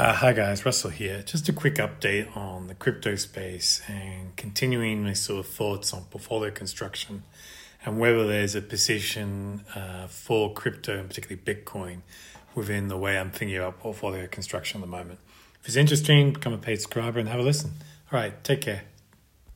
Uh, hi guys, Russell here. Just a quick update on the crypto space and continuing my sort of thoughts on portfolio construction and whether there's a position uh, for crypto and particularly Bitcoin within the way I'm thinking about portfolio construction at the moment. If it's interesting, become a paid subscriber and have a listen. All right, take care.